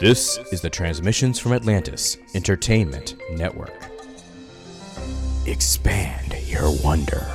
This is the Transmissions from Atlantis Entertainment Network. Expand your wonder.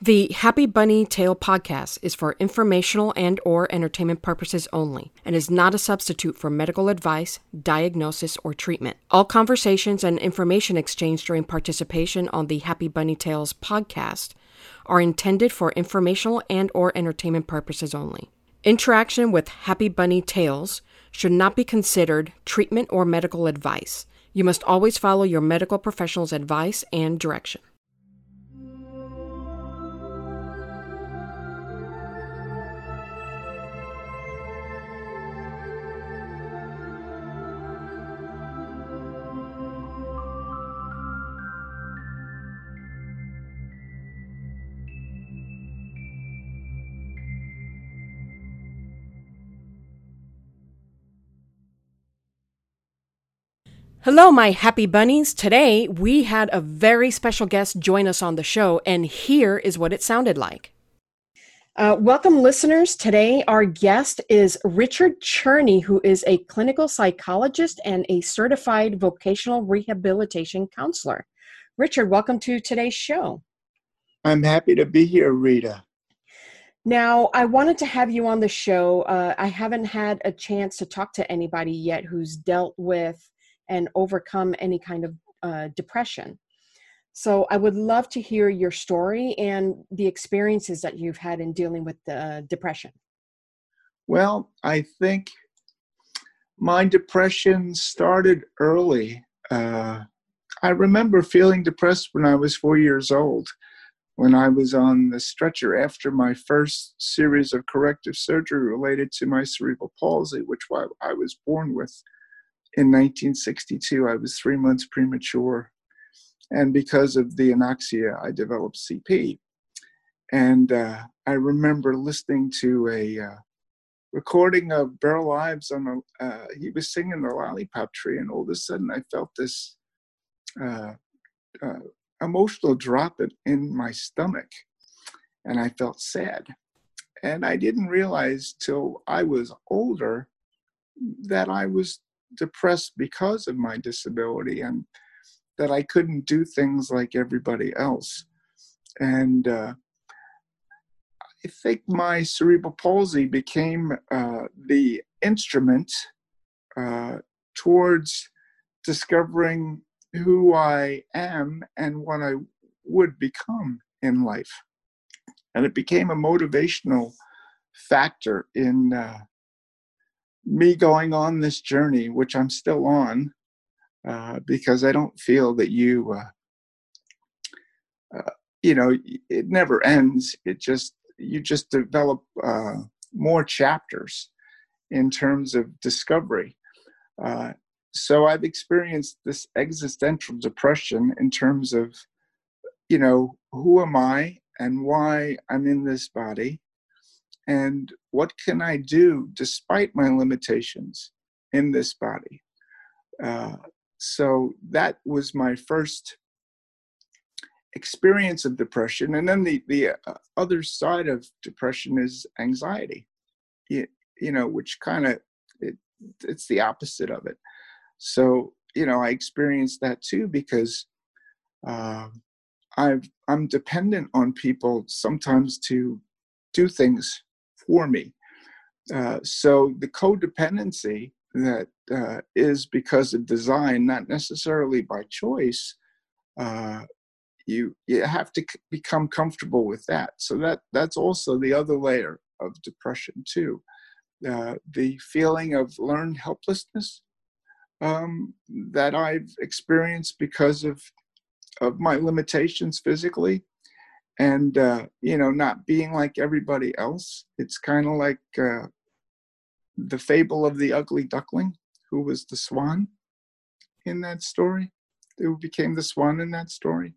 The Happy Bunny Tale podcast is for informational and or entertainment purposes only and is not a substitute for medical advice, diagnosis, or treatment. All conversations and information exchanged during participation on the Happy Bunny Tales podcast are intended for informational and or entertainment purposes only. Interaction with Happy Bunny Tales should not be considered treatment or medical advice. You must always follow your medical professional's advice and direction. Hello, my happy bunnies. Today we had a very special guest join us on the show, and here is what it sounded like. Uh, welcome, listeners. Today, our guest is Richard Cherney, who is a clinical psychologist and a certified vocational rehabilitation counselor. Richard, welcome to today's show. I'm happy to be here, Rita. Now, I wanted to have you on the show. Uh, I haven't had a chance to talk to anybody yet who's dealt with and overcome any kind of uh, depression. So I would love to hear your story and the experiences that you've had in dealing with uh, depression. Well, I think my depression started early. Uh, I remember feeling depressed when I was four years old, when I was on the stretcher after my first series of corrective surgery related to my cerebral palsy, which I was born with in 1962. I was three months premature. And because of the anoxia, I developed CP. And uh, I remember listening to a uh, recording of Burl Ives on a, uh, he was singing the lollipop tree, and all of a sudden I felt this uh, uh, emotional drop in, in my stomach, and I felt sad. And I didn't realize till I was older that I was depressed because of my disability and that I couldn't do things like everybody else. And uh, I think my cerebral palsy became uh, the instrument uh, towards discovering who I am and what I would become in life. And it became a motivational factor in uh, me going on this journey, which I'm still on, uh, because I don't feel that you, uh, uh, you know, it never ends. It just you just develop uh, more chapters in terms of discovery. Uh, so I've experienced this existential depression in terms of, you know, who am I and why I'm in this body, and what can I do despite my limitations in this body? Uh, so that was my first experience of depression. And then the, the uh, other side of depression is anxiety, you, you know, which kind of, it, it's the opposite of it. So, you know, I experienced that too because uh, I've, I'm dependent on people sometimes to do things for me. Uh, so the codependency that uh, is because of design, not necessarily by choice, uh, you you have to c- become comfortable with that. So that that's also the other layer of depression too, uh, the feeling of learned helplessness um, that I've experienced because of of my limitations physically and uh, you know not being like everybody else. It's kind of like uh, the fable of the ugly duckling who was the swan in that story who became the swan in that story.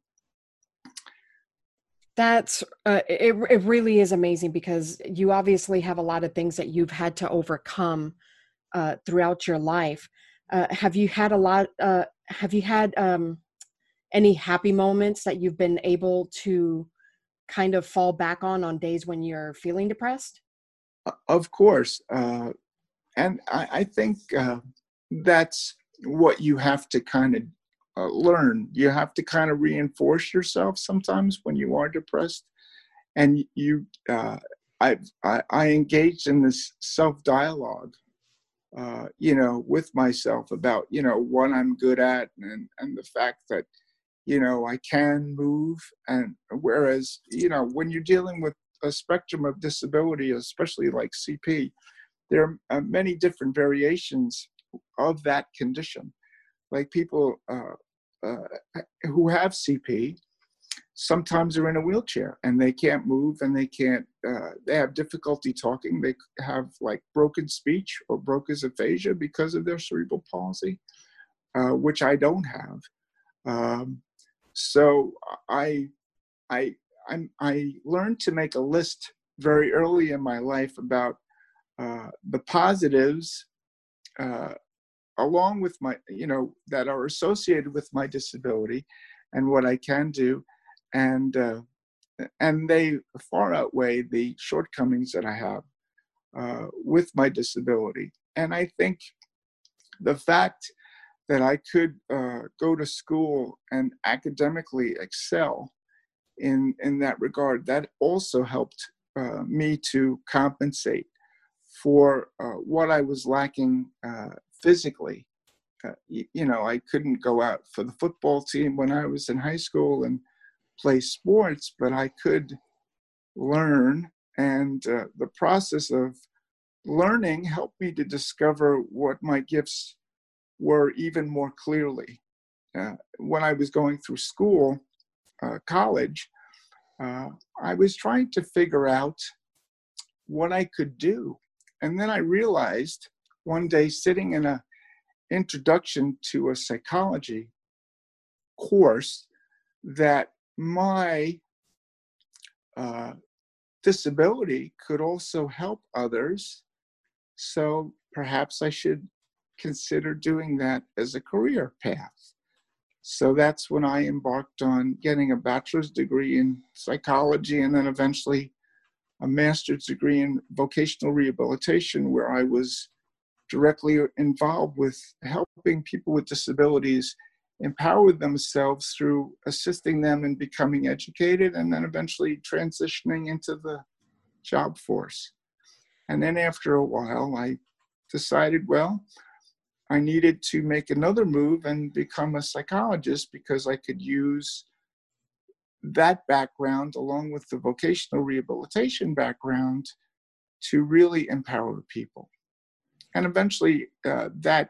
That's uh, it, it really is amazing because you obviously have a lot of things that you've had to overcome uh, throughout your life. Uh, have you had a lot uh, have you had um, any happy moments that you've been able to kind of fall back on on days when you're feeling depressed? Of course. Uh, and I, I think uh, that's what you have to kind of uh, learn. You have to kind of reinforce yourself sometimes when you are depressed, and you. Uh, I, I, I engaged in this self dialogue, uh, you know, with myself about you know what I'm good at and and the fact that you know I can move and whereas you know when you're dealing with a spectrum of disability, especially like CP, there are uh, many different variations of that condition. Like people uh, uh, who have CP, sometimes are in a wheelchair and they can't move and they can't, uh, they have difficulty talking. They have like broken speech or broca's aphasia because of their cerebral palsy, uh, which I don't have. Um, so I, I, I'm, I learned to make a list very early in my life about uh, the positives uh, along with my you know that are associated with my disability and what i can do. And uh, and they far outweigh the shortcomings that i have uh, with my disability. And i think the fact that i could uh, go to school and academically excel in in that regard that also helped uh, me to compensate for uh, what I was lacking uh, physically. Uh, you, you, know, I couldn't go out for the football team when I was in high school and play sports, but I could learn. And uh, the process of learning helped me to discover what my gifts were even more clearly. Uh, when I was going through school, uh, college, I was trying to figure out what I could do and then I realized one day sitting in a introduction to a psychology course that my uh, disability could also help others. So perhaps I should consider doing that as a career path. So that's when I embarked on getting a bachelor's degree in psychology and then eventually a master's degree in vocational rehabilitation where I was directly involved with helping people with disabilities empower themselves through assisting them in becoming educated and then eventually transitioning into the job force. And then after a while, I decided, well, I needed to make another move and become a psychologist because I could use that background, along with the vocational rehabilitation background, to really empower people. And eventually, uh, that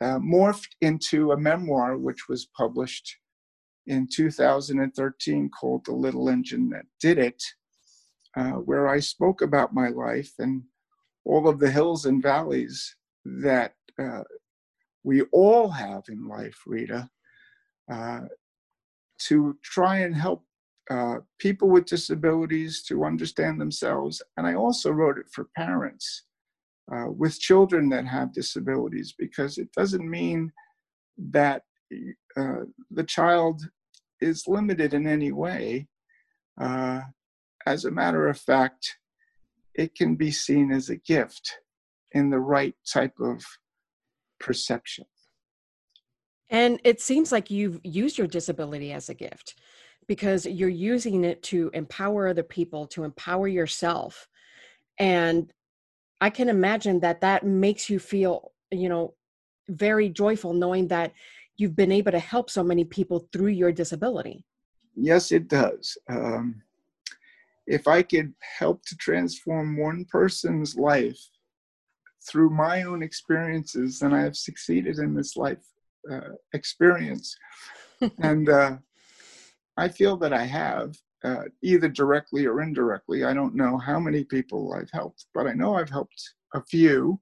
uh, morphed into a memoir which was published in 2013 called The Little Engine That Did It, uh, where I spoke about my life and all of the hills and valleys that uh, we all have in life, Rita. Uh, to try and help uh, people with disabilities to understand themselves. And I also wrote it for parents uh, with children that have disabilities because it doesn't mean that uh, the child is limited in any way. Uh, as a matter of fact, it can be seen as a gift in the right type of perception. And it seems like you've used your disability as a gift because you're using it to empower other people, to empower yourself. And I can imagine that that makes you feel, you know, very joyful knowing that you've been able to help so many people through your disability. Yes, it does. Um, if I could help to transform one person's life through my own experiences, then I have succeeded in this life uh, experience. and uh, I feel that I have, uh, either directly or indirectly. I don't know how many people I've helped, but I know I've helped a few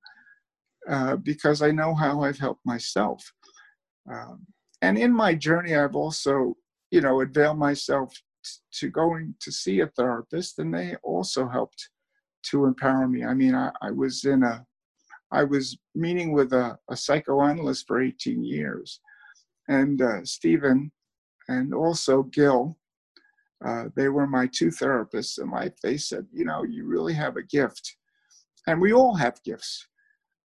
uh, because I know how I've helped myself. Um, and in my journey, I've also, you know, availed myself t- to going to see a therapist, and they also helped to empower me. I mean, I, I was in a I was meeting with a, a psychoanalyst for 18 years. And uh, Stephen and also Gil, uh, they were my two therapists in life. They said, you know, you really have a gift and we all have gifts.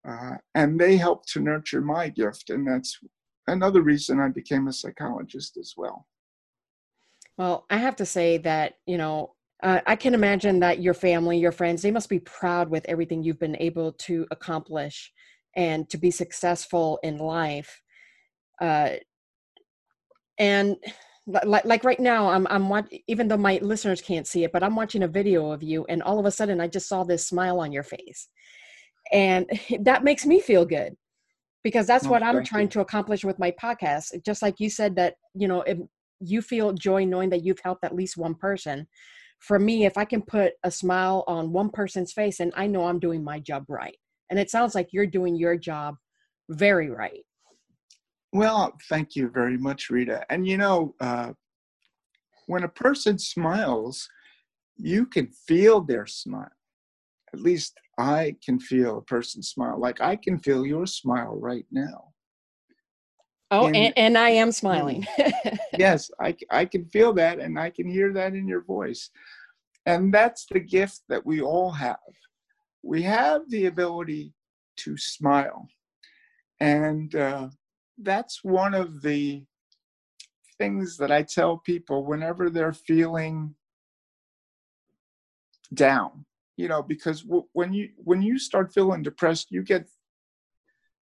Uh, and they helped to nurture my gift. And that's another reason I became a psychologist as well. Well, I have to say that, you know, uh, I can imagine that your family, your friends, they must be proud with everything you've been able to accomplish and to be successful in life. Uh, and like, like right now, I'm, I'm watching, even though my listeners can't see it, but I'm watching a video of you, and all of a sudden, I just saw this smile on your face. And that makes me feel good because that's oh, what I'm trying you. to accomplish with my podcast. Just like you said that, you know, if you feel joy knowing that you've helped at least one person. For me, if I can put a smile on one person's face and I know I'm doing my job right. And it sounds like you're doing your job very right. Well, thank you very much, Rita. And you know, uh, when a person smiles, you can feel their smile. At least I can feel a person smile. Like I can feel your smile right now. Oh, and, and, and I am smiling. yes, I, I can feel that and I can hear that in your voice. And that's the gift that we all have. We have the ability to smile. And uh, that's one of the things that I tell people whenever they're feeling down you know because w- when you when you start feeling depressed you get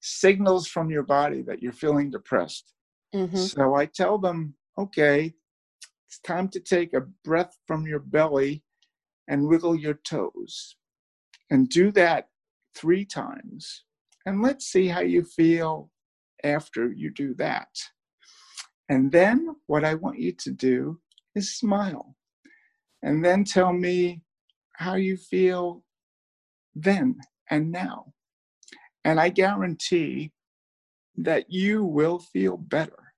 signals from your body that you're feeling depressed mm-hmm. so i tell them okay it's time to take a breath from your belly and wiggle your toes and do that three times and let's see how you feel after you do that. And then what I want you to do is smile. And then tell me how you feel then and now. And I guarantee that you will feel better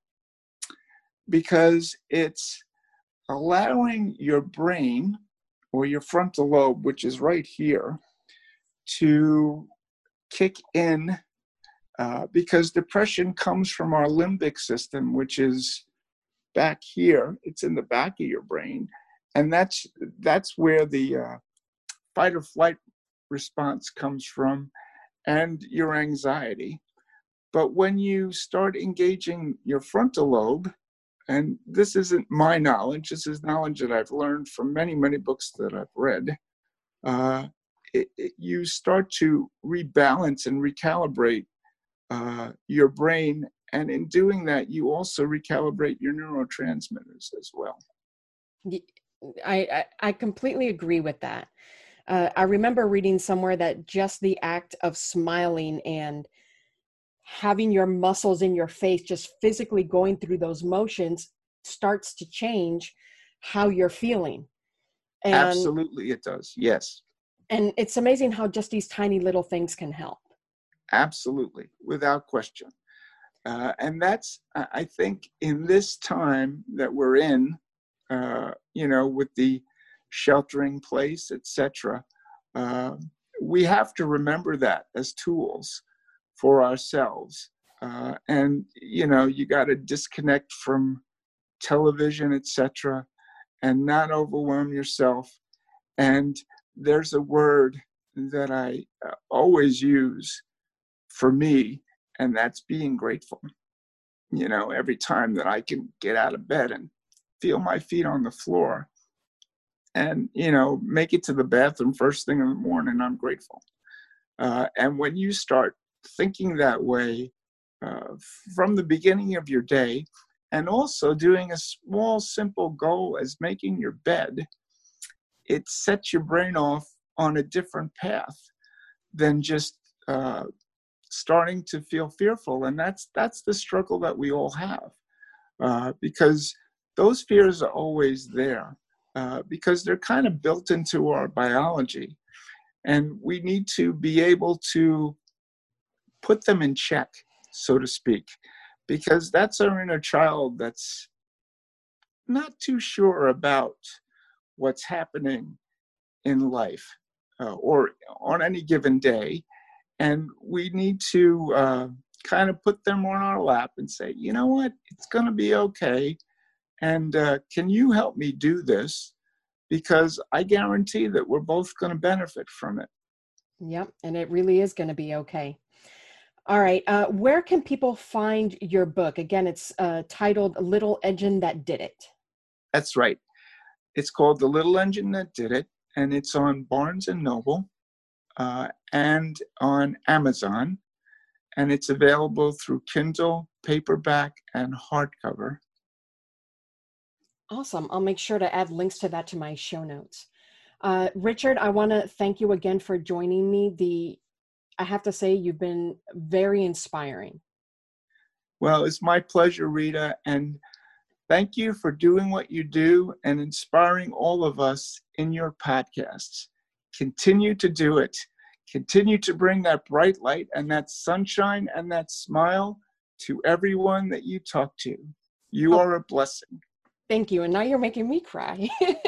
because it's allowing your brain or your frontal lobe, which is right here, to kick in uh, because depression comes from our limbic system, which is back here. It's in the back of your brain, and that's that's where the uh, fight or flight response comes from, and your anxiety. But when you start engaging your frontal lobe, and this isn't my knowledge, this is knowledge that I've learned from many, many books that I've read. Uh, it, it, you start to rebalance and recalibrate uh, your brain. And in doing that, you also recalibrate your neurotransmitters as well. I, I, I completely agree with that. Uh, I remember reading somewhere that just the act of smiling and having your muscles in your face, just physically going through those motions, starts to change how you're feeling. And, Absolutely, it does. Yes. And it's amazing how just these tiny little things can help. Absolutely, without question. Uh, and that's, I think, in this time that we're in, uh, you know, with the sheltering place, etc., uh, we have to remember that as tools for ourselves. Uh, and you know, you got to disconnect from television, etc., and not overwhelm yourself. And there's a word that I uh, always use for me, and that's being grateful. You know, every time that I can get out of bed and feel my feet on the floor and, you know, make it to the bathroom first thing in the morning, I'm grateful. Uh, and when you start thinking that way uh, from the beginning of your day, and also doing a small, simple goal as making your bed, it sets your brain off on a different path than just uh, starting to feel fearful and that's that's the struggle that we all have uh, because those fears are always there uh, because they're kind of built into our biology. And we need to be able to put them in check so to speak because that's our inner child that's not too sure about what's happening in life uh, or on any given day. And we need to uh, kind of put them on our lap and say, you know what, it's going to be okay. And uh, can you help me do this? Because I guarantee that we're both going to benefit from it. Yep, and it really is going to be okay. All right, uh, where can people find your book? Again, it's uh, titled "Little Engine That Did It." That's right. It's called "The Little Engine That Did It," and it's on Barnes and Noble uh, and on Amazon, and it's available through Kindle, paperback, and hardcover. Awesome. I'll make sure to add links to that to my show notes. Uh, Richard, I want to thank you again for joining me. The I have to say you've been very inspiring. Well, it's my pleasure, Rita, and thank you for doing what you do and inspiring all of us in your podcasts. Continue to do it. Continue to bring that bright light and that sunshine and that smile to everyone that you talk to. You oh, are a blessing. Thank you. And now you're making me cry.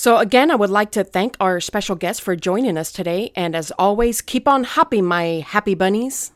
So, again, I would like to thank our special guest for joining us today. And as always, keep on hopping, my happy bunnies.